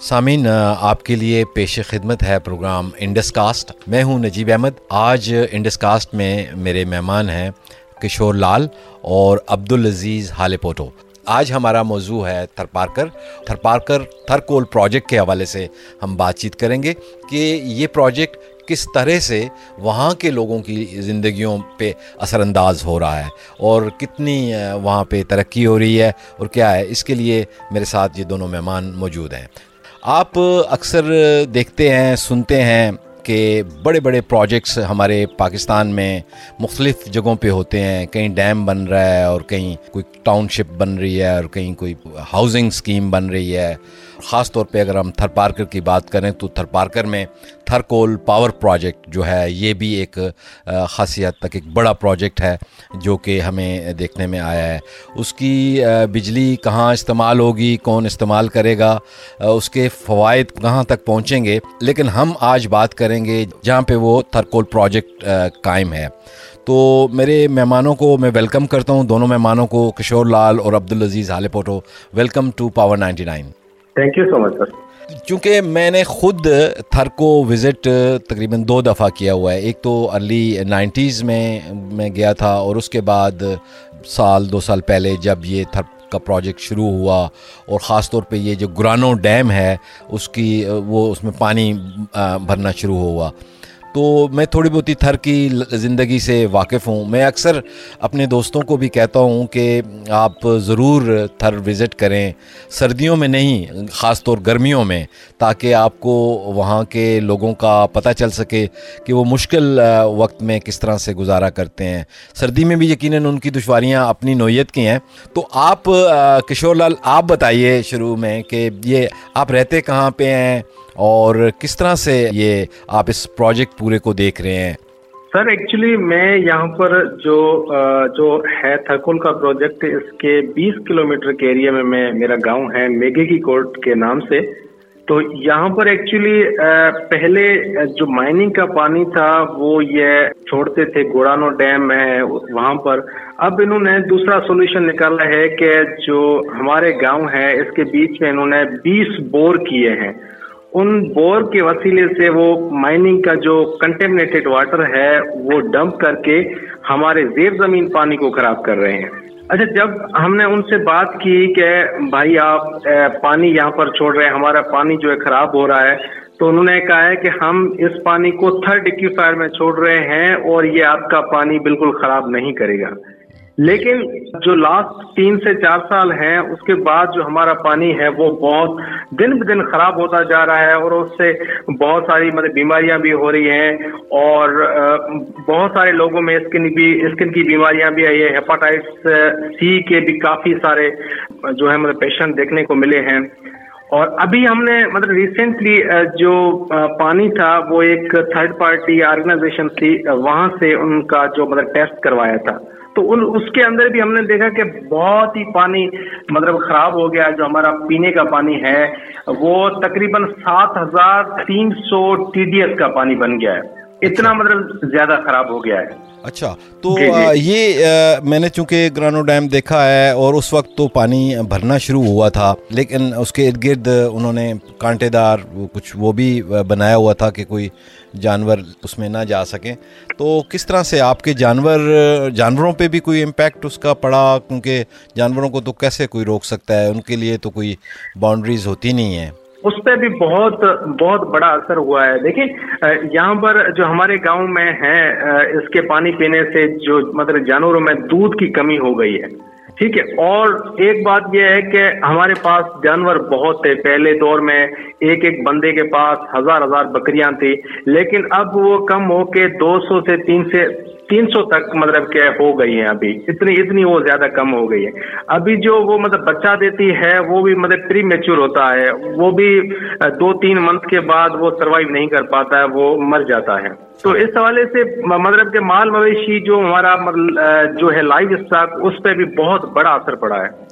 سامعین آپ کے لیے پیش خدمت ہے پروگرام انڈس کاسٹ میں ہوں نجیب احمد۔ آج انڈس کاسٹ میں میرے مہمان ہیں کشور لال اور عبدالعزیز ہال پوٹو۔ آج ہمارا موضوع ہے تھر پارکر۔ تھر پارکر، تھر کول پروجیکٹ کے حوالے سے ہم بات چیت کریں گے کہ یہ پروجیکٹ کس طرح سے وہاں کے لوگوں کی زندگیوں پہ اثر انداز ہو رہا ہے اور کتنی وہاں پہ ترقی ہو رہی ہے اور کیا ہے؟ اس کے لیے میرے ساتھ یہ دونوں مہمان موجود ہیں۔ آپ اکثر دیکھتے ہیں، سنتے ہیں کہ بڑے بڑے پروجیکٹس ہمارے پاکستان میں مختلف جگہوں پہ ہوتے ہیں۔ کہیں ڈیم بن رہا ہے اور کہیں کوئی ٹاؤن شپ بن رہی ہے اور کہیں کوئی ہاؤسنگ اسکیم بن رہی ہے۔ خاص طور پہ اگر ہم تھر پارکر کی بات کریں تو تھر پارکر میں تھر کول پاور پروجیکٹ جو ہے، یہ بھی ایک خاصی حد تک ایک بڑا پروجیکٹ ہے جو کہ ہمیں دیکھنے میں آیا ہے۔ اس کی بجلی کہاں استعمال ہوگی، کون استعمال کرے گا اس کے فوائد کہاں تک پہنچیں گے۔ لیکن ہم آج بات کریں گے جہاں پہ وہ تھر کول پروجیکٹ قائم ہے۔ تو میرے مہمانوں کو میں ویلکم کرتا ہوں، دونوں مہمانوں کو، کشور لال اور Abdul Aziz hall پوٹو welcome to power ninety nine. Thank you so much sir چونکہ میں نے خود تھر کو وزٹ تقریباً دو دفعہ کیا ہوا ہے۔ ایک تو ارلی نائنٹیز میں میں گیا تھا اور اس کے بعد سال، دو سال پہلے جب یہ تھر کا پروجیکٹ شروع ہوا اور خاص طور پہ یہ جو گرانو ڈیم ہے، اس کی وہ اس میں پانی بھرنا شروع ہوا۔ تو میں تھوڑی بہت ہی تھر کی زندگی سے واقف ہوں۔ میں اکثر اپنے دوستوں کو بھی کہتا ہوں کہ آپ ضرور تھر وزٹ کریں۔ سردیوں میں نہیں، خاص طور گرمیوں میں، تاکہ آپ کو وہاں کے لوگوں کا پتہ چل سکے کہ وہ مشکل وقت میں کس طرح سے گزارا کرتے ہیں۔ سردی میں بھی یقیناً ان کی دشواریاں اپنی نوعیت کی ہیں۔ تو آپ کشور لال، آپ بتائیے شروع میں کہ یہ آپ رہتے کہاں پہ ہیں؟ اور کس طرح سے یہ آپ اس پروجیکٹ پورے کو دیکھ رہے ہیں؟ سر ایکچولی میں یہاں پر جو جو ہے تھرکول کا پروجیکٹ اس کے بیس کلو میٹر کے ایریا میں میں، میرا گاؤں ہے میگے کی کوٹ کے نام سے۔ تو یہاں پر ایکچولی پہلے جو مائننگ کا پانی تھا، وہ یہ چھوڑتے تھے گوڑانو ڈیم ہے وہاں پر۔ اب انہوں نے دوسرا سولوشن نکالا ہے کہ جو ہمارے گاؤں ہے، اس کے بیچ میں انہوں نے بیس بور کیے ہیں۔ ان بور کے وسیلے سے وہ مائننگ کا جو کنٹیمنیٹڈ واٹر ہے، وہ ڈمپ کر کے ہمارے زیر زمین پانی کو خراب کر رہے ہیں۔ اچھا جب ہم نے ان سے بات کی کہ بھائی آپ پانی یہاں پر چھوڑ رہے ہیں، ہمارا پانی جو ہے خراب ہو رہا ہے، تو انہوں نے کہا ہے کہ ہم اس پانی کو تھرڈ اکوفائر میں چھوڑ رہے ہیں اور یہ آپ کا پانی بالکل خراب نہیں کرے گا۔ لیکن جو لاسٹ تین سے چار سال ہیں، اس کے بعد جو ہمارا پانی ہے، وہ بہت دن ب دن خراب ہوتا جا رہا ہے اور اس سے بہت ساری مطلب بیماریاں بھی ہو رہی ہیں اور بہت سارے لوگوں میں اسکن بھی، اسکن کی بیماریاں بھی آئی ہیں ہیپاٹائٹس سی کے بھی کافی سارے جو ہے مطلب پیشنٹ دیکھنے کو ملے ہیں۔ اور ابھی ہم نے مطلب ریسنٹلی جو پانی تھا وہ ایک تھرڈ پارٹی آرگنائزیشن تھی وہاں سے ان کا جو مطلب ٹیسٹ کروایا تھا۔ تو ان اس کے اندر بھی ہم نے دیکھا کہ بہت ہی پانی مطلب خراب ہو گیا جو ہمارا پینے کا پانی ہے وہ تقریباً سات ہزار تین سو ٹی ڈی ایس کا پانی بن گیا ہے۔ اتنا مطلب زیادہ خراب ہو گیا ہے۔ اچھا تو جی، جی۔ یہ میں نے چونکہ گرانو ڈیم دیکھا ہے اور اس وقت تو پانی بھرنا شروع ہوا تھا لیکن اس کے ارد گرد انہوں نے کانٹے دار کچھ وہ بھی بنایا ہوا تھا کہ کوئی جانور اس میں نہ جا سکیں۔ تو کس طرح سے آپ کے جانور جانوروں پہ بھی کوئی امپیکٹ اس کا پڑا؟ کیونکہ جانوروں کو تو کیسے کوئی روک سکتا ہے؟ ان کے لیے تو کوئی باؤنڈریز ہوتی نہیں ہیں۔ اس پہ بھی بہت بہت بڑا اثر ہوا ہے۔ دیکھیں یہاں پر جو ہمارے گاؤں میں ہے اس کے پانی پینے سے جو مطلب جانوروں میں دودھ کی کمی ہو گئی ہے۔ ٹھیک ہے، اور ایک بات یہ ہے کہ ہمارے پاس جانور بہت تھے۔ پہلے دور میں ایک ایک بندے کے پاس ہزار ہزار بکریاں تھی لیکن اب وہ کم ہو کے دو سو سے تین سے تین سو تک مطلب کہ ہو گئی ہیں ابھی، اتنی اتنی وہ زیادہ کم ہو گئی ہے ابھی جو وہ مطلب بچہ دیتی ہے، وہ بھی مطلب پری میچور ہوتا ہے۔ وہ بھی دو تین منتھ کے بعد وہ سروائیو نہیں کر پاتا ہے، وہ مر جاتا ہے۔ تو اس حوالے سے مطلب کہ مال مویشی جو ہمارا مطلب، جو ہے لائف اسٹاک اس پہ بھی بہت بڑا اثر پڑا ہے۔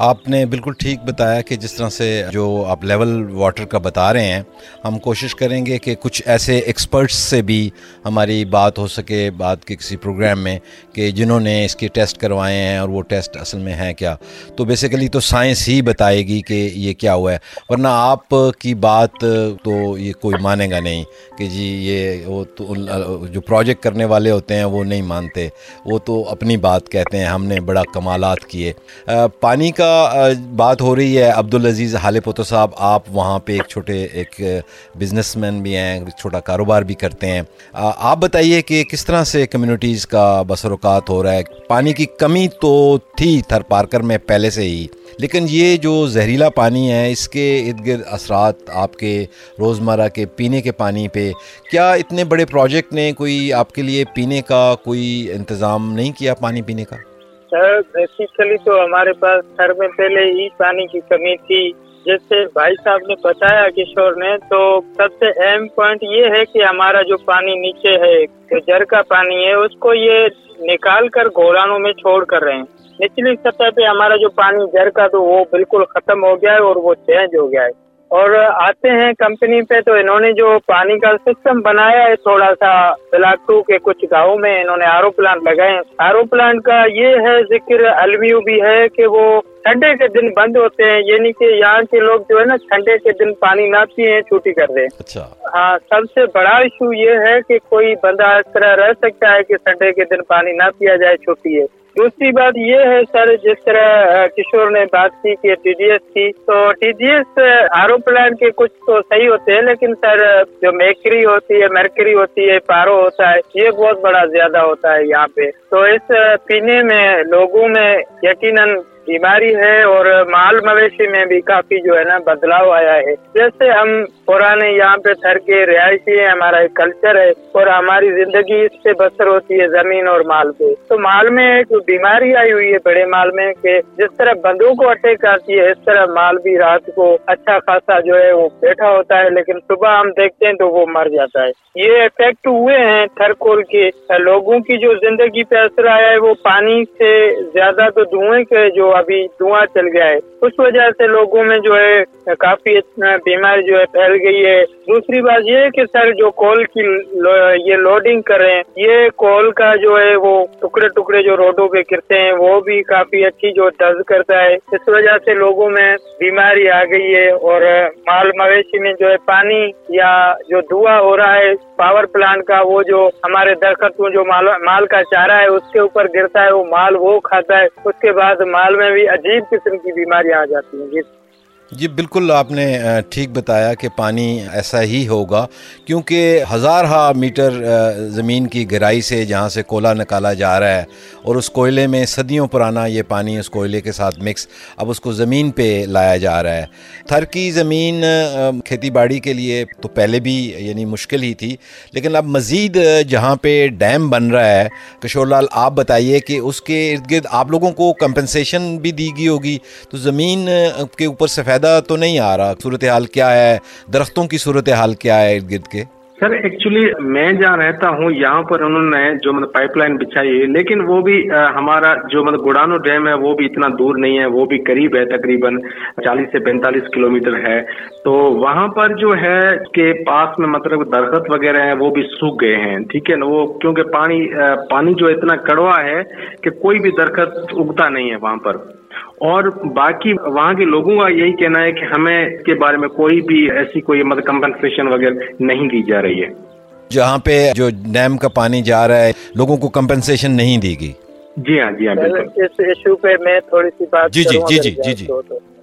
آپ نے بالکل ٹھیک بتایا کہ جس طرح سے جو آپ لیول واٹر کا بتا رہے ہیں، ہم کوشش کریں گے کہ کچھ ایسے ایکسپرٹس سے بھی ہماری بات ہو سکے بات کے کسی پروگرام میں کہ جنہوں نے اس کے ٹیسٹ کروائے ہیں اور وہ ٹیسٹ اصل میں ہیں کیا۔ تو بیسیکلی تو سائنس ہی بتائے گی کہ یہ کیا ہوا ہے۔ ورنہ آپ کی بات تو یہ کوئی مانے گا نہیں کہ جی یہ وہ تو جو پروجیکٹ کرنے والے ہوتے ہیں وہ نہیں مانتے۔ وہ تو اپنی بات کہتے ہیں، ہم نے بڑا کمالات کیے۔ پانی کا بات ہو رہی ہے، عبدالعزیز حال پوتو صاحب، آپ وہاں پہ ایک چھوٹے ایک بزنس مین بھی ہیں چھوٹا کاروبار بھی کرتے ہیں۔ آپ بتائیے کہ کس طرح سے کمیونٹیز کا بسر اوقات ہو رہا ہے؟ پانی کی کمی تو تھی تھر پارکر میں پہلے سے ہی، لیکن یہ جو زہریلا پانی ہے، اس کے ارد گرد اثرات آپ کے روزمرہ کے پینے کے پانی پہ، کیا اتنے بڑے پروجیکٹ نے کوئی آپ کے لیے پینے کا کوئی انتظام نہیں کیا پانی پینے کا؟ سر بیسیکلی تو ہمارے پاس گھر میں پہلے ہی پانی کی کمی تھی جیسے بھائی صاحب نے بتایا کشور نے تو سب سے اہم پوائنٹ یہ ہے کہ ہمارا جو پانی نیچے ہے جو جر کا پانی ہے اس کو یہ نکال کر گولانوں میں چھوڑ کر رہے ہیں نچلی سطح پہ ہمارا جو پانی جر کا تو وہ بالکل ختم ہو گیا ہے اور وہ چینج ہو گیا ہے اور آتے ہیں کمپنی پہ تو انہوں نے جو پانی کا سسٹم بنایا ہے تھوڑا سا بلاک ٹو کے کچھ گاؤں میں انہوں نے آر او پلانٹ لگائے ہیں۔ آر او پلانٹ کا یہ ہے ذکر الویو بھی ہے کہ وہ ٹھنڈے کے دن بند ہوتے ہیں یعنی کہ یہاں کے لوگ جو ہے نا ٹھنڈے کے دن پانی نہ پیے چھٹی کر دیں۔ اچھا۔ ہاں سب سے بڑا ایشو یہ ہے کہ کوئی بندہ اس طرح رہ سکتا ہے کہ سنڈے کے دن پانی نہ پیا جائے چھٹی ہے۔ دوسری بات یہ ہے سر، جس طرح کشور نے بات کی کہ ٹی ڈی ایس کی، تو T D S R O plant کے کچھ تو صحیح ہوتے ہیں، لیکن سر، جو میکری ہوتی ہے، مرکری ہوتی ہے، پارو ہوتا ہے، یہ بہت بڑا زیادہ ہوتا ہے یہاں پہ۔ تو اس پینے میں، لوگوں میں یقیناً بیماری ہے اور مال مویشی میں بھی کافی جو ہے نا بدلاؤ آیا ہے۔ جیسے ہم پرانے یہاں پہ تھر کے رہائشی ہیں، ہمارا ایک کلچر ہے اور ہماری زندگی اس سے بسر ہوتی ہے زمین اور مال پہ۔ تو مال میں ایک بیماری آئی ہوئی ہے بڑے مال میں کہ جس طرح بندوں کو اٹیک آتی ہے، اس طرح مال بھی رات کو اچھا خاصا جو ہے وہ بیٹھا ہوتا ہے، لیکن صبح ہم دیکھتے ہیں تو وہ مر جاتا ہے۔ یہ افیکٹ ہوئے ہیں تھرکول کے۔ لوگوں کی جو زندگی پہ اثر آیا ہے، وہ پانی سے زیادہ تو دھوئیں کے جو ابھی دھواں چل گیا ہے۔ اس وجہ سے لوگوں میں جو ہے کافی بیماری جو ہے پھیل گئی ہے۔ دوسری بات یہ ہے کہ سر جو کول کی یہ لوڈنگ کر رہے ہیں، یہ کول کا جو ہے وہ ٹکڑے ٹکڑے جو روڈوں پہ گرتے ہیں، وہ بھی کافی اچھی جو درد کرتا ہے۔ اس وجہ سے لوگوں میں بیماری آ گئی ہے اور مال مویشی میں جو ہے پانی یا جو دھواں ہو رہا ہے پاور پلانٹ کا، وہ جو ہمارے درخت میں جو مال کا چارہ ہے، اس کے اوپر گرتا ہے، وہ مال وہ کھاتا ہے۔ اس کے بعد مال میں بھی عجیب قسم کی بیماریاں آ جاتی ہیں۔ جس جی بالکل آپ نے ٹھیک بتایا کہ پانی ایسا ہی ہوگا، کیونکہ ہزار ہا میٹر زمین کی گہرائی سے جہاں سے کوئلہ نکالا جا رہا ہے اور اس کوئلے میں صدیوں پرانا یہ پانی اس کوئلے کے ساتھ مکس اب اس کو زمین پہ لایا جا رہا ہے۔ تھر کی زمین کھیتی باڑی کے لیے تو پہلے بھی یعنی مشکل ہی تھی، لیکن اب مزید جہاں پہ ڈیم بن رہا ہے، کشور لال، آپ بتائیے کہ اس کے ارد گرد آپ لوگوں کو کمپنسیشن بھی دی گئی ہوگی، تو زمین کے اوپر سفید فائدہ تو نہیں آ رہا۔ صورتحال کیا ہے؟ درختوں کی صورتحال کیا ہے ارد گرد کے؟ سر ایکچولی میں جہاں رہتا ہوں، یہاں پر انہوں نے جو مطلب پائپ لائن بچھائی ہے، لیکن وہ بھی ہمارا جو مطلب گوڈانو ڈیم ہے، وہ بھی اتنا دور نہیں ہے، وہ بھی قریب ہے تقریباً چالیس سے پینتالیس کلو میٹر ہے۔ تو وہاں پر جو ہے کے پاس میں مطلب درخت وغیرہ ہیں، وہ بھی سوکھ گئے ہیں، ٹھیک ہے نا؟ وہ کیونکہ پانی پانی جو اتنا کڑوا ہے کہ کوئی بھی درخت اگتا نہیں ہے وہاں پر۔ اور باقی وہاں کے لوگوں کا یہی کہنا ہے کہ ہمیں اس کے بارے میں کوئی بھی ایسی کوئی مطلب کمپنسیشن وغیرہ نہیں دی جا رہی ہے۔ جہاں پہ جو ڈیم کا پانی جا رہا ہے لوگوں کو کمپنسیشن نہیں دی گئی۔ جی ہاں جی ہاں اس ایشو پہ میں تھوڑی سی بات جی جی جی جی جی جی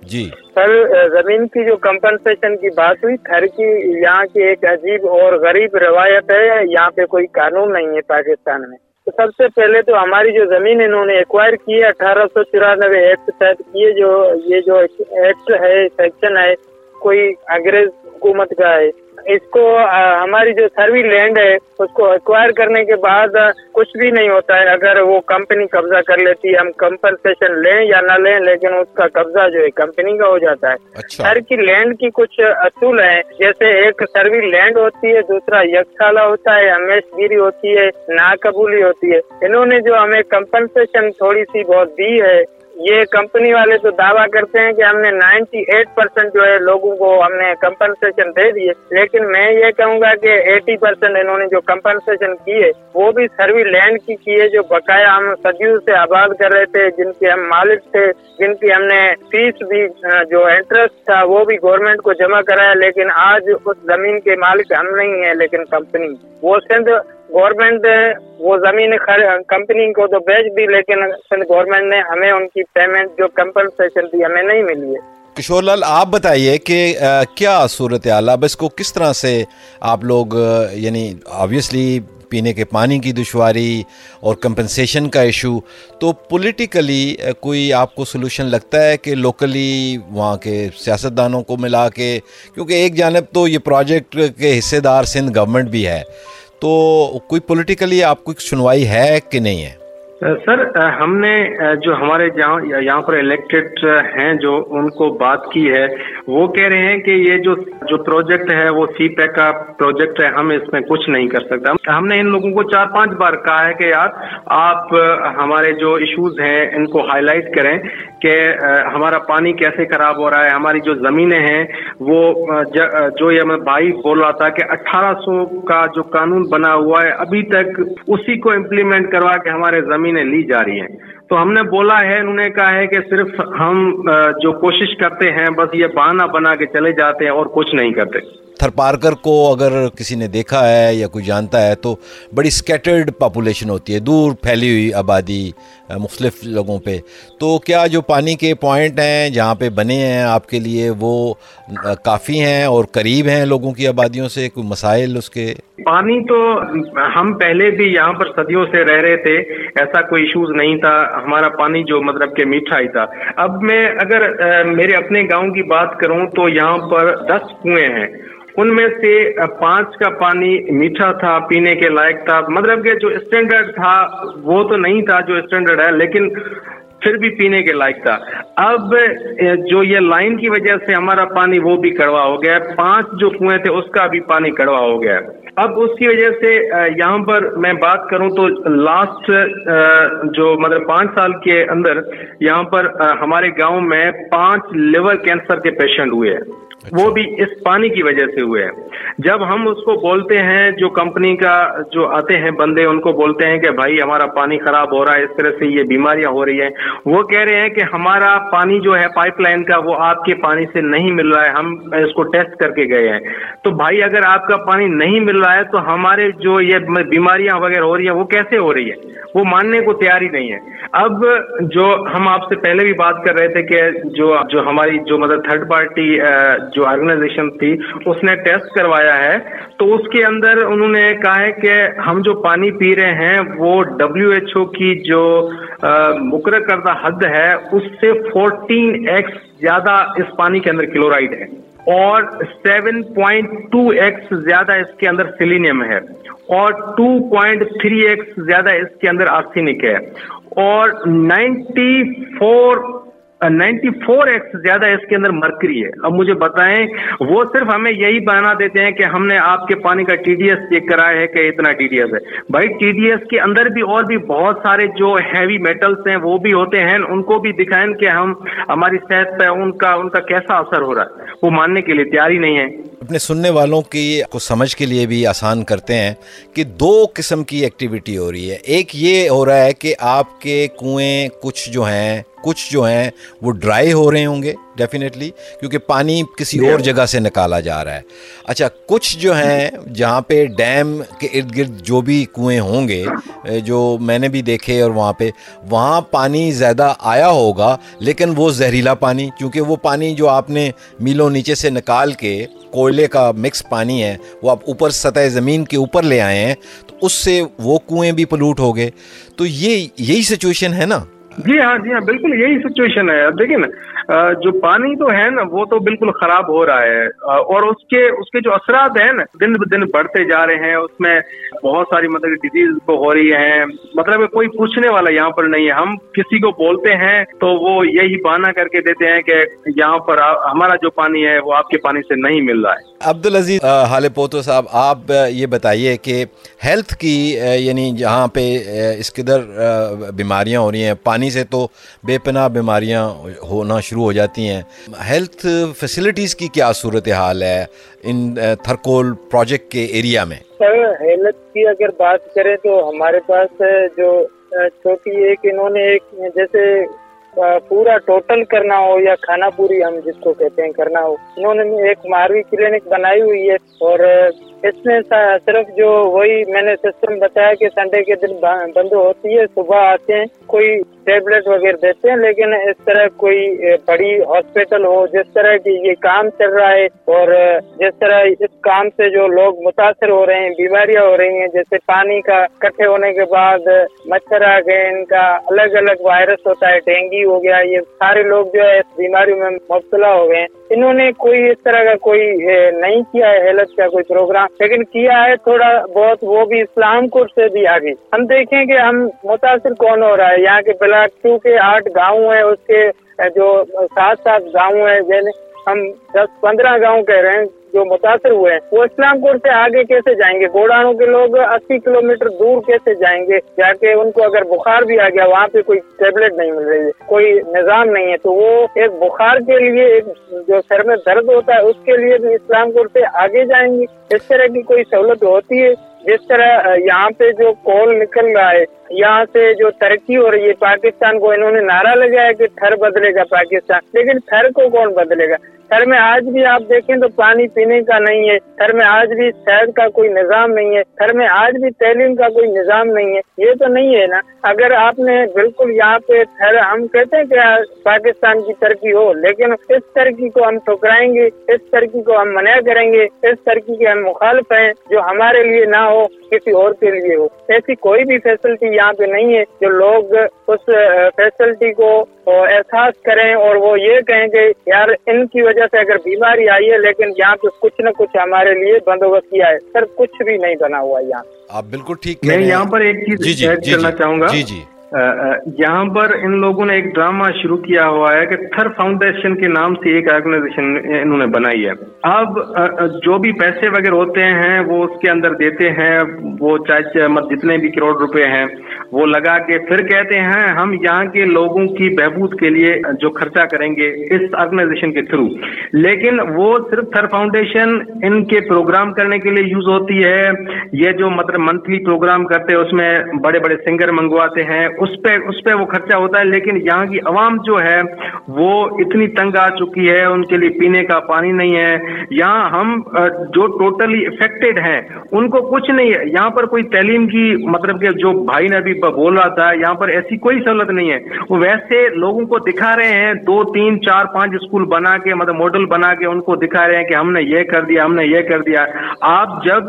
جی۔ سر زمین کی جو کمپنسیشن کی بات ہوئی تھر کی یہاں کی ایک عجیب اور غریب روایت ہے یہاں پہ کوئی قانون نہیں ہے پاکستان میں۔ تو سب سے پہلے تو ہماری جو زمین انہوں نے ایکوائر کی ہے، اٹھارہ سو چورانوے ایکٹ تحت یہ جو یہ جو ایکٹ ہے سیکشن ہے کوئی انگریز حکومت کا ہے۔ اس کو ہماری جو سروی لینڈ ہے اس کو ایکوائر کرنے کے بعد کچھ بھی نہیں ہوتا ہے۔ اگر وہ کمپنی قبضہ کر لیتی ہے ہم کمپنسیشن لیں یا نہ لیں لیکن اس کا قبضہ جو ہے کمپنی کا ہو جاتا ہے۔ اچھا۔ کی لینڈ کی کچھ اصول ہیں۔ جیسے ایک سروی لینڈ ہوتی ہے دوسرا یکسالہ ہوتا ہے ہمیش گیری ہوتی ہے ناقبولی ہوتی ہے۔ انہوں نے جو ہمیں کمپنسیشن تھوڑی سی بہت دی ہے یہ کمپنی والے تو دعویٰ کرتے ہیں کہ ہم نے نائنٹی ایٹ پرسینٹ جو ہے لوگوں کو ہم نے کمپنسیشن دے دیے لیکن میں یہ کہوں گا کہ ایٹی پرسینٹ انہوں نے جو کمپنسیشن کی ہے، وہ بھی سروی لینڈ کی کی ہے، جو بقایا ہم صدیوں سے آباد کر رہے تھے، جن کے ہم مالک تھے، جن کی ہم نے فیس بھی جو انٹرسٹ تھا، وہ بھی گورنمنٹ کو جمع کرایا۔ لیکن آج اس زمین کے مالک ہم نہیں ہیں، لیکن کمپنی وہ سندھ گورنمنٹ وہ زمین کمپنی کو تو بیچ دی، لیکن گورنمنٹ نے ہمیں ان کی پیمنٹ جو کمپنسیشن دی ہمیں نہیں ملی ہے۔ کشور لال، آپ بتائیے کہ کیا صورت حال اب اس کو کس طرح سے آپ لوگ یعنی آبویسلی پینے کے پانی کی دشواری اور کمپنسیشن کا ایشو تو پولیٹیکلی کوئی آپ کو سلوشن لگتا ہے کہ لوکلی وہاں کے سیاستدانوں کو ملا کے؟ کیونکہ ایک جانب تو یہ پروجیکٹ کے حصے دار سندھ گورنمنٹ بھی ہے۔ تو کوئی پولیٹیکلی آپ کو سنوائی ہے کہ نہیں ہے؟ سر ہم نے جو ہمارے جہاں، یہاں پر الیکٹڈ ہیں، جو ان کو بات کی ہے، وہ کہہ رہے ہیں کہ یہ جو جو پروجیکٹ ہے، وہ سی پیک کا پروجیکٹ ہے، ہم اس میں کچھ نہیں کر سکتے۔ ہم نے ان لوگوں کو چار پانچ بار کہا ہے کہ یار، آپ ہمارے جو ایشوز ہیں، ان کو ہائی لائٹ کریں کہ ہمارا پانی کیسے خراب ہو رہا ہے، ہماری جو زمینیں ہیں، وہ جو یہ بھائی بول رہا تھا کہ اٹھارہ سو کا جو قانون بنا ہوا ہے، ابھی تک اسی کو امپلیمنٹ کروا کے ہمارے زمین زمینیں لی جا رہی ہیں۔ تو ہم نے بولا ہے، انہوں نے کہا ہے کہ صرف ہم جو کوشش کرتے ہیں، بس یہ بہانہ بنا کے چلے جاتے ہیں اور کچھ نہیں کرتے۔ تھر پارکر کو اگر کسی نے دیکھا ہے یا کوئی جانتا ہے تو بڑی سکیٹرڈ پاپولیشن ہوتی ہے، دور پھیلی ہوئی آبادی مختلف لوگوں پہ۔ تو کیا جو پانی کے پوائنٹ ہیں، جہاں پہ بنے ہیں آپ کے لیے وہ کافی ہیں اور قریب ہیں لوگوں کی آبادیوں سے؟ کوئی مسائل اس کے؟ پانی تو ہم پہلے بھی یہاں پر صدیوں سے رہ رہے تھے، ایسا کوئی ایشوز نہیں تھا۔ ہمارا پانی جو مطلب کہ میٹھا ہی تھا۔ اب میں اگر میرے اپنے گاؤں کی بات کروں تو یہاں پر دس کنویں ہیں۔ ان میں سے پانچ کا پانی میٹھا تھا، پینے کے لائق تھا۔ مطلب کہ جو اسٹینڈرڈ تھا، وہ تو نہیں تھا جو اسٹینڈرڈ ہے، لیکن پھر بھی پینے کے لائق تھا۔ اب جو یہ لائن کی وجہ سے ہمارا پانی وہ بھی کڑوا ہو گیا۔ پانچ جو کنویں تھے، اس کا بھی پانی کڑوا ہو گیا۔ اب اس کی وجہ سے یہاں پر میں بات کروں تو لاسٹ جو مطلب پانچ سال کے اندر یہاں پر ہمارے گاؤں میں پانچ لیور کینسر کے پیشنٹ ہوئے۔ ہیں وہ اچھا۔ بھی اس پانی کی وجہ سے ہوئے ہیں۔ جب ہم اس کو بولتے ہیں جو کمپنی کا جو آتے ہیں بندے ان کو بولتے ہیں کہ بھائی ہمارا پانی خراب ہو رہا ہے اس طرح سے یہ بیماریاں ہو رہی ہیں۔ وہ کہہ رہے ہیں کہ ہمارا پانی جو ہے پائپ لائن کا وہ آپ کے پانی سے نہیں مل رہا ہے۔ ہم اس کو ٹیسٹ کر کے گئے ہیں۔ تو بھائی اگر آپ کا پانی نہیں مل رہا ہے تو ہمارے جو یہ بیماریاں وغیرہ ہو رہی ہیں وہ کیسے ہو رہی ہے وہ ماننے کو تیار ہی نہیں ہے۔ اب جو ہم آپ سے پہلے بھی بات کر رہے تھے کہ جو جو ہماری جو مطلب تھرڈ پارٹی جو آرگنائزیشن تھی، اس نے ٹیسٹ کروایا ہے۔ تو اس کے اندر انہوں نے کہا ہے کہ ہم جو پانی پی رہے ہیں، وہ ڈبلیو ایچ او کی جو مقرر کردہ حد ہے، اس سے فورٹین ایکس زیادہ اس پانی کے اندر کلورائڈ ہے۔ اور سیون پوائنٹ ٹو ایکس زیادہ اس کے اندر سیلینیم ہے۔ اور ٹو پوائنٹ تھری ایکس زیادہ اس کے اندر آرسینک ہے۔ اور ninety four ninety four x زیادہ اس کے اندر مرکری ہے۔ اب مجھے بتائیں، وہ صرف ہمیں یہی بنا دیتے ہیں کہ ہم نے آپ کے پانی کا ٹی ڈی ایس چیک کرایا ہے کہ اتنا ٹی ڈی ایس ہے۔ بھائی، ٹی ڈی ایس کے اندر بھی اور بھی بہت سارے جو ہیوی میٹلس ہیں، وہ بھی ہوتے ہیں۔ ان کو بھی دکھائیں کہ ہم، ہماری صحت پہ ان کا ان کا کیسا اثر ہو رہا ہے۔ وہ ماننے کے لیے تیار ہی نہیں ہے اپنے سننے والوں کی کو سمجھ کے لیے بھی آسان کرتے ہیں کہ دو قسم کی ایکٹیویٹی ہو رہی ہے۔ ایک یہ ہو رہا ہے کہ آپ کے کنویں کچھ جو ہیں کچھ جو ہیں وہ ڈرائی ہو رہے ہوں گے ڈیفینیٹلی کیونکہ پانی کسی اور جگہ سے نکالا جا رہا ہے۔ اچھا کچھ جو ہیں جہاں پہ ڈیم کے ارد گرد جو بھی کنویں ہوں گے، جو میں نے بھی دیکھے اور وہاں پہ، وہاں پانی زیادہ آیا ہوگا، لیکن وہ زہریلا پانی، کیونکہ وہ پانی جو آپ نے میلوں نیچے سے نکال کے کوئلے کا مکس پانی ہے، وہ آپ اوپر سطح زمین کے اوپر لے آئے ہیں، تو اس سے وہ کنویں بھی پلوٹ ہو گئے۔ تو یہ یہی سچویشن ہے نا۔ جی ہاں جی ہاں بالکل یہی سچویشن ہے۔ دیکھیں نا جو پانی تو ہے نا، وہ تو بالکل خراب ہو رہا ہے۔ اور اس کے اس کے جو اثرات ہیں نا، دن دن بڑھتے جا رہے ہیں۔ اس میں بہت ساری مطلب ڈیزیز ہو رہی ہیں مطلب کوئی پوچھنے والا یہاں پر نہیں ہے۔ ہم کسی کو بولتے ہیں تو وہ یہی بہانا کر کے دیتے ہیں کہ یہاں پر ہمارا جو پانی ہے، وہ آپ کے پانی سے نہیں مل رہا ہے۔ عبد العزیز حال پوتو صاحب، آپ یہ بتائیے کہ ہیلتھ کی یعنی جہاں پہ اس قدر بیماریاں ہو رہی ہیں، پانی پانی سے تو بے پناہ بیماریاں ہونا شروع ہو جاتی ہیں۔ ہیلتھ فیسلٹیز کی کیا صورت حال ہے ان تھرکول پروجیکٹ کے ایریا میں؟ سر ہیلتھ کی اگر بات کریں تو ہمارے پاس جو چھوٹی ایک انہوں نے ایک جیسے پورا ٹوٹل کرنا ہو یا کھانا پوری ہم جس کو کہتے ہیں کرنا ہو، انہوں نے ایک ماروی کلینک بنائی ہوئی ہے۔ اور اس میں صرف جو وہی میں نے سسٹم بتایا کہ سنڈے کے دن بند ہوتی ہے، صبح آتے ہیں، کوئی ٹیبلٹ وغیرہ دیتے ہیں، لیکن اس طرح کوئی بڑی ہاسپٹل ہو، جس طرح کی یہ کام چل رہا ہے، اور جس طرح اس کام سے جو لوگ متاثر ہو رہے ہیں، بیماریاں ہو رہی ہیں، جیسے پانی کا کٹھے ہونے کے بعد مچھر آ گئے ان کا الگ الگ وائرس ہوتا ہے، ڈینگی ہو گیا، یہ سارے لوگ جو ہے اس بیماریوں میں مبتلا ہو گئے ہیں۔ انہوں نے کوئی اس طرح کا کوئی نہیں کیا ہے ہیلتھ کا کوئی پروگرام لیکن کیا ہے، تھوڑا بہت وہ بھی اسلام کو سے بھی آگے۔ ہم دیکھیں کہ ہم متاثر کون ہو رہا ہے، یہاں کے بلاک ٹو آٹھ گاؤں ہیں، اس کے جو سات سات گاؤں ہیں، جن ہم دس پندرہ گاؤں کہہ رہے ہیں جو متاثر ہوئے ہیں۔ وہ اسلام پور سے آگے کیسے جائیں گے؟ گوڑانوں کے لوگ اسی کلو میٹر دور کیسے جائیں گے؟ جا کے ان کو اگر بخار بھی آ گیا، وہاں پہ کوئی ٹیبلٹ نہیں مل رہی ہے، کوئی نظام نہیں ہے۔ تو وہ ایک بخار کے لیے ایک جو سر میں درد ہوتا ہے، اس کے لیے بھی اسلام پور سے آگے جائیں گے۔ اس طرح کی کوئی سہولت ہوتی ہے؟ جس طرح یہاں پہ جو کول نکل رہا ہے، یہاں سے جو ترقی ہو رہی ہے، پاکستان کو انہوں نے نعرہ لگایا کہ تھر بدلے گا پاکستان، لیکن تھر کو کون بدلے گا؟ تھر میں آج بھی آپ دیکھیں تو پانی پینے کا نہیں ہے۔ تھر میں آج بھی صحت کا کوئی نظام نہیں ہے۔ تھر میں آج بھی تعلیم کا کوئی نظام نہیں ہے۔ یہ تو نہیں ہے نا۔ اگر آپ نے بالکل یہاں پہ تھر ہم کہتے ہیں کہ پاکستان کی ترقی ہو، لیکن اس ترقی کو ہم ٹھکرائیں گے، اس ترقی کو ہم منع کریں گے، اس ترقی کے ہم مخالف ہیں جو ہمارے لیے نہ ہو، کسی اور کے لیے ہو۔ ایسی کوئی بھی فیسلٹی یہاں پہ نہیں ہے جو لوگ اس فیسلٹی کو احساس کریں اور وہ یہ کہیں گے یار ان کی وجہ سے اگر بیماری آئی ہے لیکن یہاں پہ کچھ نہ کچھ ہمارے لیے بندوبست کیا ہے۔ سر کچھ بھی نہیں بنا ہوا یہاں۔ آپ بالکل ٹھیک میں یہاں پر ایک چیز جی جی, جی، کرنا چاہوں گا۔ جی جی۔ یہاں پر ان لوگوں نے ایک ڈرامہ شروع کیا ہوا ہے کہ تھر فاؤنڈیشن کے نام سے ایک آرگنائزیشن انہوں نے بنائی ہے۔ اب جو بھی پیسے وغیرہ ہوتے ہیں، وہ اس کے اندر دیتے ہیں۔ وہ چاہے جتنے بھی کروڑ روپے ہیں، وہ لگا کے پھر کہتے ہیں، ہم یہاں کے لوگوں کی بہبود کے لیے جو خرچہ کریں گے اس آرگنائزیشن کے تھرو۔ لیکن وہ صرف تھر فاؤنڈیشن ان کے پروگرام کرنے کے لیے یوز ہوتی ہے۔ یہ جو مطلب منتھلی پروگرام کرتے ہیں، اس میں بڑے بڑے سنگر منگواتے ہیں اس پہ اس پہ وہ خرچہ ہوتا ہے، لیکن یہاں کی عوام جو ہے، وہ اتنی تنگ آ چکی ہے، ان کے لیے پینے کا پانی نہیں ہے۔ یہاں ہم جو ٹوٹلی افیکٹڈ ہیں، ان کو کچھ نہیں ہے۔ یہاں پر کوئی تعلیم کی مطلب کہ جو بھائی نے ابھی بول رہا تھا، یہاں پر ایسی کوئی سہولت نہیں ہے۔ وہ ویسے لوگوں کو دکھا رہے ہیں، دو، تین، چار، پانچ اسکول بنا کے مطلب ماڈل بنا کے ان کو دکھا رہے ہیں کہ ہم نے یہ کر دیا، ہم نے یہ کر دیا۔ آپ جب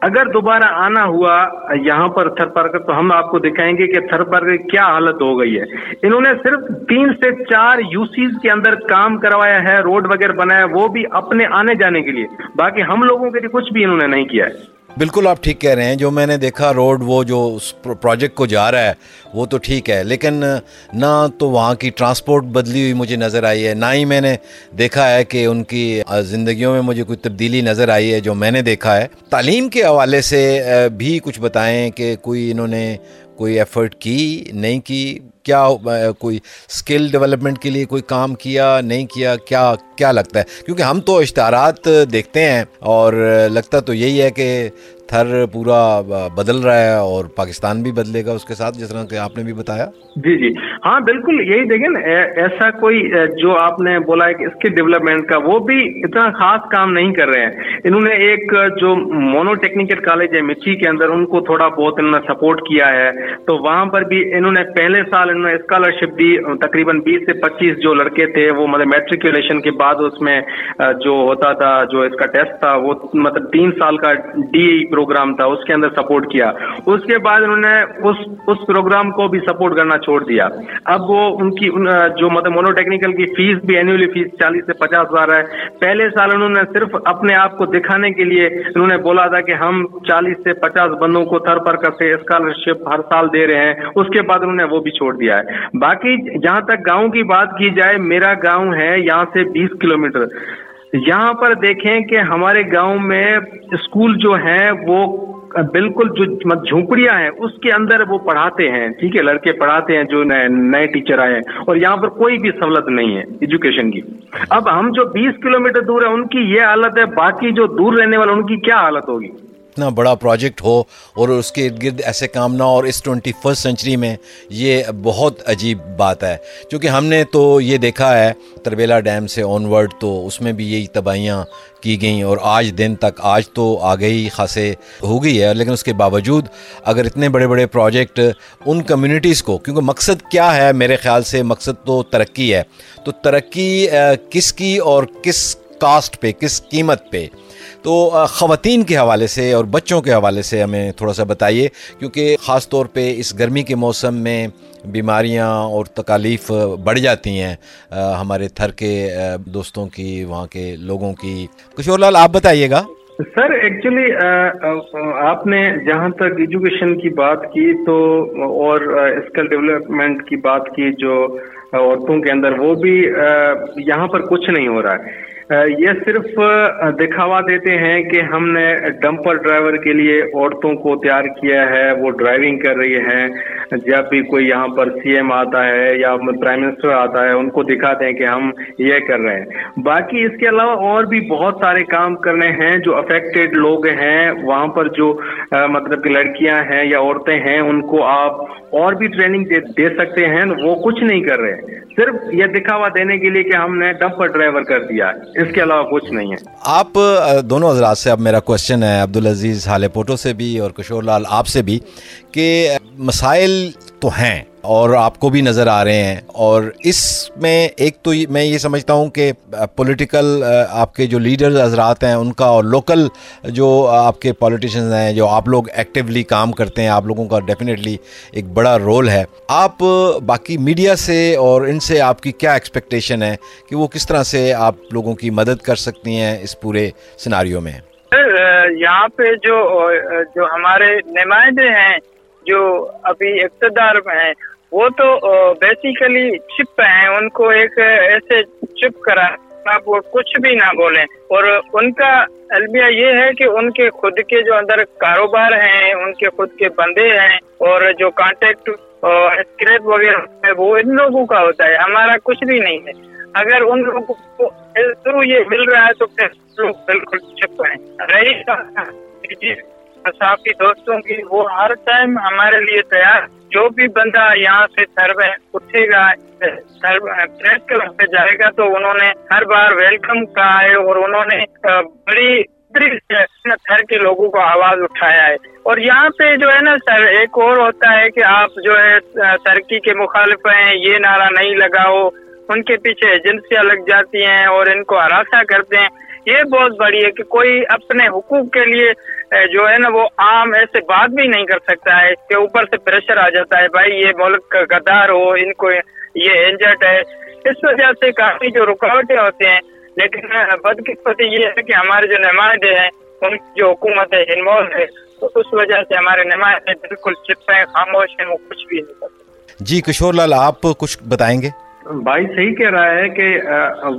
اگر دوبارہ آنا ہوا یہاں پر تھر پارک تو ہم آپ کو دکھائیں گے کہ تھر پارک کیا حالت ہو گئی ہے۔ انہوں نے صرف تین سے چار یو سیز کے اندر کام کروایا ہے، روڈ وغیرہ بنایا وہ بھی اپنے آنے جانے کے لیے۔ باقی ہم لوگوں کے لیے کچھ بھی انہوں نے نہیں کیا ہے۔ بالکل آپ ٹھیک کہہ رہے ہیں، جو میں نے دیکھا روڈ، وہ جو اس پروجیکٹ کو جا رہا ہے، وہ تو ٹھیک ہے، لیکن نہ تو وہاں کی ٹرانسپورٹ بدلی ہوئی مجھے نظر آئی ہے، نہ ہی میں نے دیکھا ہے کہ ان کی زندگیوں میں مجھے کوئی تبدیلی نظر آئی ہے، جو میں نے دیکھا ہے۔ تعلیم کے حوالے سے بھی کچھ بتائیں کہ کوئی انہوں نے کوئی ایفرٹ کی، نہیں کی؟ کیا کوئی اسکل ڈیولپمنٹ کے لیے کوئی کام کیا، نہیں کیا کیا کیا لگتا ہے؟ کیونکہ ہم تو اشتہارات دیکھتے ہیں اور لگتا تو یہی ہے کہ تھر پورا بدل رہا ہے اور پاکستان بھی بدلے گا اس کے ساتھ، جس طرح کہ آپ نے بھی بتایا؟ جی جی۔ ہاں بالکل یہی دیکھیں نا ایسا کوئی جو آپ نے بولا ہے کہ اس کے ڈیولپمنٹ کا، وہ بھی اتنا خاص کام نہیں کر رہے ہیں۔ انہوں نے ایک جو مونو ٹیکنیکل کالج ہے مچھی کے اندر، ان کو تھوڑا بہت انہوں نے سپورٹ کیا ہے۔ تو وہاں پر بھی انہوں نے پہلے سال انہوں نے اسکالرشپ دی، تقریباً بیس سے پچیس جو لڑکے تھے، وہ مطلب میٹریکولیشن کے بعد اس میں جو ہوتا تھا، جو اس کا ٹیسٹ تھا، وہ مطلب تین سال کا ڈی پروگرام تھا، اس کے اندر سپورٹ کیا۔ اس کے بعد انہوں نے اس اس پروگرام کو بھی سپورٹ کرنا چھوڑ دیا۔ اب وہ ان کی جو مطلب مونو ٹیکنیکل کی فیس بھی اینولی فیس چالیس سے پچاس ہزار ہے۔ پہلے سال انہوں نے صرف اپنے آپ کو دکھانے کے لیے انہوں نے بولا تھا کہ ہم چالیس سے پچاس بندوں کو تھر پر کر سے اسکالرشپ ہر سال دے رہے ہیں۔ اس کے بعد انہوں نے وہ بھی چھوڑ دیا ہے۔ باقی جہاں تک گاؤں کی بات کی جائے، میرا گاؤں ہے یہاں سے بیس کلو میٹر یہاں پر دیکھیں کہ ہمارے گاؤں میں اسکول جو ہیں، وہ بالکل جو مطلب جھونپڑیاں ہیں، اس کے اندر وہ پڑھاتے ہیں، ٹھیک ہے، لڑکے پڑھاتے ہیں جو نئے ٹیچر آئے ہیں، اور یہاں پر کوئی بھی سہولت نہیں ہے ایجوکیشن کی۔ اب ہم جو بیس کلو دور ہیں، ان کی یہ حالت ہے، باقی جو دور رہنے والے، ان کی کیا حالت ہوگی؟ اتنا بڑا پروجیکٹ ہو اور اس کے ارد گرد ایسے کام نہ اور اس ٹوینٹی فرسٹ سینچری میں یہ بہت عجیب بات ہے۔ کیونکہ ہم نے تو یہ دیکھا ہے تربیلا ڈیم سے آن ورڈ تو اس میں بھی یہی تباہیاں کی گئیں اور آج دن تک آج تو آ گئی خاصے ہو گئی ہے۔ لیکن اس کے باوجود اگر اتنے بڑے بڑے پروجیکٹ ان کمیونٹیز کو، کیونکہ مقصد کیا ہے میرے خیال سے مقصد تو ترقی ہے۔ تو ترقی کس کی اور کس کاسٹ پہ، کس قیمت پہ؟ تو خواتین کے حوالے سے اور بچوں کے حوالے سے ہمیں تھوڑا سا بتائیے، کیونکہ خاص طور پہ اس گرمی کے موسم میں بیماریاں اور تکالیف بڑھ جاتی ہیں ہمارے تھر کے دوستوں کی، وہاں کے لوگوں کی۔ کشور لال، آپ بتائیے گا۔ سر، ایکچولی آپ نے جہاں تک ایجوکیشن کی بات کی، تو اور اسکل ڈیولپمنٹ کی بات کی، جو عورتوں کے اندر، وہ بھی یہاں پر کچھ نہیں ہو رہا ہے۔ یہ صرف دکھاوا دیتے ہیں کہ ہم نے ڈمپر ڈرائیور کے لیے عورتوں کو تیار کیا ہے، وہ ڈرائیونگ کر رہی ہیں۔ جب بھی کوئی یہاں پر سی ایم آتا ہے یا پرائم منسٹر آتا ہے، ان کو دکھاتے ہیں کہ ہم یہ کر رہے ہیں۔ باقی اس کے علاوہ اور بھی بہت سارے کام کرنے ہیں جو افیکٹڈ لوگ ہیں۔ وہاں پر جو مطلب کہ لڑکیاں ہیں یا عورتیں ہیں، ان کو آپ اور بھی ٹریننگ دے سکتے ہیں۔ وہ کچھ نہیں کر رہے۔ صرف یہ دکھاوا دینے کے لیے کہ ہم نے ڈمپر ڈرائیور کر دیا۔ اس کے علاوہ کچھ نہیں ہے۔ آپ دونوں حضرات سے اب میرا کوشچن ہے، عبدالعزیز حالے پوٹو سے بھی اور کشور لال آپ سے بھی کہ مسائل تو ہیں۔ اور آپ کو بھی نظر آ رہے ہیں اور اس میں ایک تو میں یہ سمجھتا ہوں کہ پولیٹیکل آپ کے جو لیڈرز حضرات ہیں، ان کا اور لوکل جو آپ کے پولیٹیشنز ہیں، جو آپ لوگ ایکٹیولی کام کرتے ہیں، آپ لوگوں کا ڈیفینیٹلی ایک بڑا رول ہے۔ آپ باقی میڈیا سے اور ان سے آپ کی کیا ایکسپیکٹیشن ہے کہ وہ کس طرح سے آپ لوگوں کی مدد کر سکتی ہیں اس پورے سناریوں میں؟ یہاں پہ جو جو ہمارے نمائندے ہیں جو ابھی اقتدار میں ہیں، وہ تو بیسیکلی چپ ہیں۔ ان کو ایک ایسے چپ کرا وہ کچھ بھی نہ بولیں۔ اور ان کا المیہ یہ ہے کہ ان کے خود کے جو اندر کاروبار ہیں، ان کے خود کے بندے ہیں، اور جو کانٹیکٹ اسکریپ وغیرہ ہے، وہ ان لوگوں کا ہوتا ہے۔ ہمارا کچھ بھی نہیں ہے۔ اگر ان لوگوں کو تھرو یہ مل رہا ہے تو پھر لوگ بالکل چپ ہیں۔ رہی صحافی دوستوں کی، وہ ہر ٹائم ہمارے لیے تیار۔ جو بھی بندہ یہاں سے سر اٹھے گا پریس کلب پہ جائے گا، تو انہوں نے ہر بار ویلکم کہا ہے اور انہوں نے بڑی تھر کے لوگوں کو آواز اٹھایا ہے۔ اور یہاں پہ جو ہے نا، سر، ایک اور ہوتا ہے کہ آپ جو ہے ترقی کے مخالف ہیں، یہ نعرہ نہیں لگاؤ۔ ان کے پیچھے ایجنسیاں لگ جاتی ہیں اور ان کو ہراساں کرتے ہیں۔ یہ بہت بڑی ہے کہ کوئی اپنے حقوق کے لیے جو ہے نا، وہ عام ایسے بات بھی نہیں کر سکتا ہے۔ کہ اوپر سے پریشر آ جاتا ہے، بھائی، یہ ملک کا گدار ہو، ان کو یہ انجٹ ہے۔ اس وجہ سے کافی جو رکاوٹیں ہوتے ہیں، لیکن بدقسمتی یہ ہے کہ ہمارے جو نمائندے ہیں، ان کی جو حکومت ہے انوالو ہے، تو اس وجہ سے ہمارے نمائندے بالکل چپ ہیں خاموش ہیں، وہ کچھ بھی نہیں کرتے جی کشور لال، آپ کچھ بتائیں گے؟ بھائی صحیح کہہ رہا ہے کہ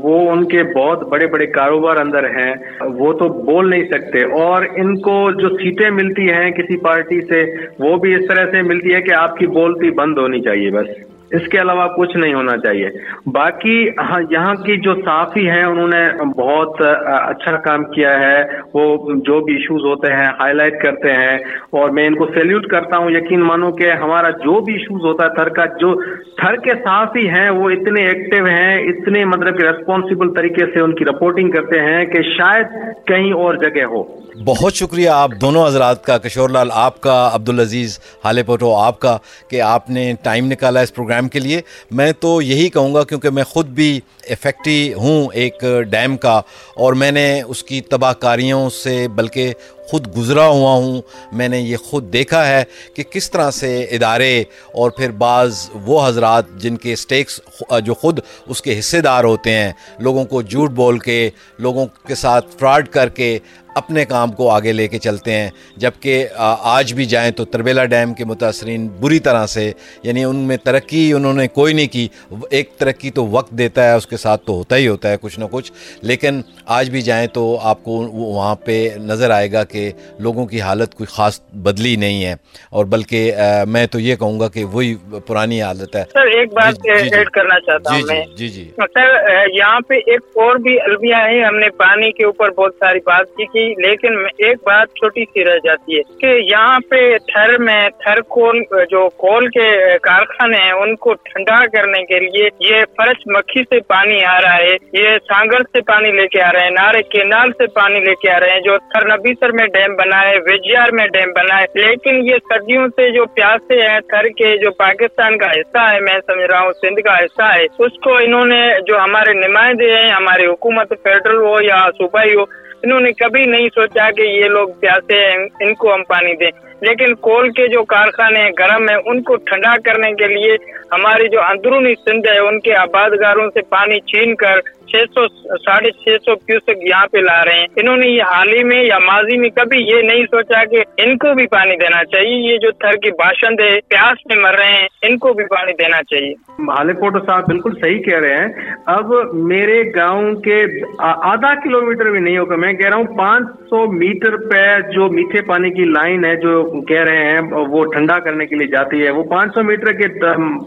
وہ ان کے بہت بڑے بڑے کاروبار اندر ہیں، وہ تو بول نہیں سکتے۔ اور ان کو جو سیٹیں ملتی ہیں کسی پارٹی سے، وہ بھی اس طرح سے ملتی ہے کہ آپ کی بولتی بند ہونی چاہیے بس۔ اس کے علاوہ کچھ نہیں ہونا چاہیے۔ باقی ہاں، یہاں کی جو صحافی ہیں، انہوں نے بہت اچھا کام کیا ہے۔ وہ جو بھی ایشوز ہوتے ہیں ہائی لائٹ کرتے ہیں۔ اور میں ان کو سیلیوٹ کرتا ہوں، یقین مانو کہ ہمارا جو بھی ایشوز ہوتا ہے، تھر کا جو، تھر کے صحافی ہیں، وہ اتنے ایکٹیو ہیں، اتنے مطلب کہ ریسپانسبل طریقے سے ان کی رپورٹنگ کرتے ہیں کہ شاید کہیں اور جگہ ہو۔ بہت شکریہ آپ دونوں حضرات کا، کشور لال آپ کا، عبدالعزیز حال پوٹو آپ کا، کہ آپ نے ٹائم نکالا اس پروگرام ڈیم کے لیے. میں تو یہی کہوں گا کیونکہ میں خود بھی افیکٹی ہوں ایک ڈیم کا اور میں نے اس کی تباہ کاریوں سے بلکہ خود گزرا ہوا ہوں. میں نے یہ خود دیکھا ہے کہ کس طرح سے ادارے اور پھر بعض وہ حضرات جن کے اسٹیکس جو خود اس کے حصے دار ہوتے ہیں، لوگوں کو جھوٹ بول کے، لوگوں کے ساتھ فراڈ کر کے اپنے کام کو آگے لے کے چلتے ہیں۔ جبکہ آج بھی جائیں تو تربیلا ڈیم کے متاثرین بری طرح سے یعنی ان میں ترقی انہوں نے کوئی نہیں کی۔ ایک ترقی تو وقت دیتا ہے اس کے ساتھ تو ہوتا ہی ہوتا ہے کچھ نہ کچھ۔ لیکن آج بھی جائیں تو آپ کو وہاں پہ نظر آئے گا کہ کہ لوگوں کی حالت کوئی خاص بدلی نہیں ہے۔ اور بلکہ میں تو یہ کہوں گا کہ وہی پرانی حالت ہے۔ سر ایک بات ایڈ جی، جی، جی۔ کرنا چاہتا ہوں میں۔ جی جی سر یہاں پہ ایک اور بھی المیاں ہیں۔ ہم نے پانی کے اوپر بہت ساری بات کی لیکن ایک بات چھوٹی سی رہ جاتی ہے کہ یہاں پہ تھر میں تھر کول، جو کول کے کارخانے ہیں، ان کو ٹھنڈا کرنے کے لیے یہ فرش مکھی سے پانی آ رہا ہے، یہ سانگر سے پانی لے کے آ رہے ہیں نارے کینال سے پانی لے کے آ رہے ہیں، جو تھر نبیسر میں ڈیم بنا ہے ویجیار میں ڈیم بنا ہے۔ لیکن یہ سردیوں سے جو پیاسے ہیں، تھر کے جو پاکستان کا حصہ ہے، میں سمجھ رہا ہوں، سندھ کا حصہ ہے، اس کو انہوں نے جو ہمارے نمائندے ہیں، ہماری حکومت فیڈرل ہو یا صوبائی ہو انہوں نے کبھی نہیں سوچا کہ یہ لوگ پیاسے ہیں، ان کو ہم پانی دیں۔ لیکن کول کے جو کارخانے گرم ہیں، ان کو ٹھنڈا کرنے کے لیے ہماری جو اندرونی سندھ ہے، ان کے آباد گاروں سے پانی چھین کر چھ سو، ساڑھے چھ سو کیوسک یہاں پہ لا رہے ہیں۔ انہوں نے یہ حال ہی میں یا ماضی میں کبھی یہ نہیں سوچا کہ ان کو بھی پانی دینا چاہیے۔ یہ جو تھر کی باشند ہے پیاس میں مر رہے ہیں، ان کو بھی پانی دینا چاہیے۔ مالے کوٹو صاحب بالکل صحیح کہہ رہے ہیں۔ اب میرے گاؤں کے آدھا کلو میٹر بھی نہیں ہوگا، میں کہہ رہا ہوں پانچ سو میٹر پہ جو میٹھے پانی کی لائن ہے، جو کہہ رہے ہیں وہ ٹھنڈا کرنے کے لیے جاتی ہے۔ وہ پانچ سو میٹر کے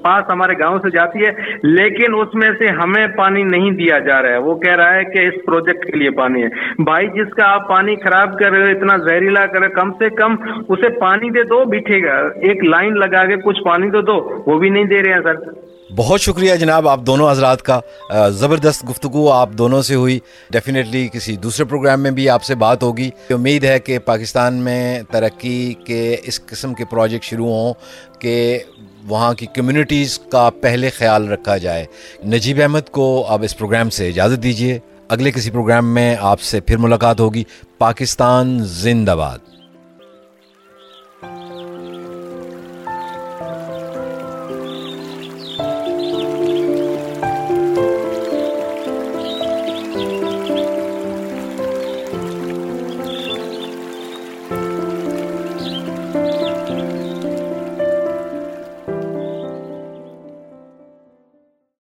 پاس ہمارے گاؤں سے جاتی ہے، لیکن اس میں سے ہمیں پانی نہیں دیا جا رہا ہے۔ وہ کہہ رہا ہے کہ اس پروجیکٹ کے لیے پانی ہے۔ بھائی، جس کا آپ پانی خراب کر رہے ہو، اتنا زہریلا کر رہے کم سے کم اسے پانی دے دو، بیٹھے گا۔ ایک لائن لگا کے کچھ پانی تو دو، وہ بھی نہیں دے رہے ہیں سر۔ بہت شکریہ جناب، آپ دونوں حضرات کا زبردست گفتگو آپ دونوں سے ہوئی۔ ڈیفینیٹلی کسی دوسرے پروگرام میں بھی آپ سے بات ہوگی۔ امید ہے کہ پاکستان میں ترقی کے اس قسم کے پروجیکٹ شروع ہوں کہ وہاں کی کمیونٹیز کا پہلے خیال رکھا جائے۔ نجیب احمد کو آپ اس پروگرام سے اجازت دیجیے اگلے کسی پروگرام میں آپ سے پھر ملاقات ہوگی۔ پاکستان زندہ باد۔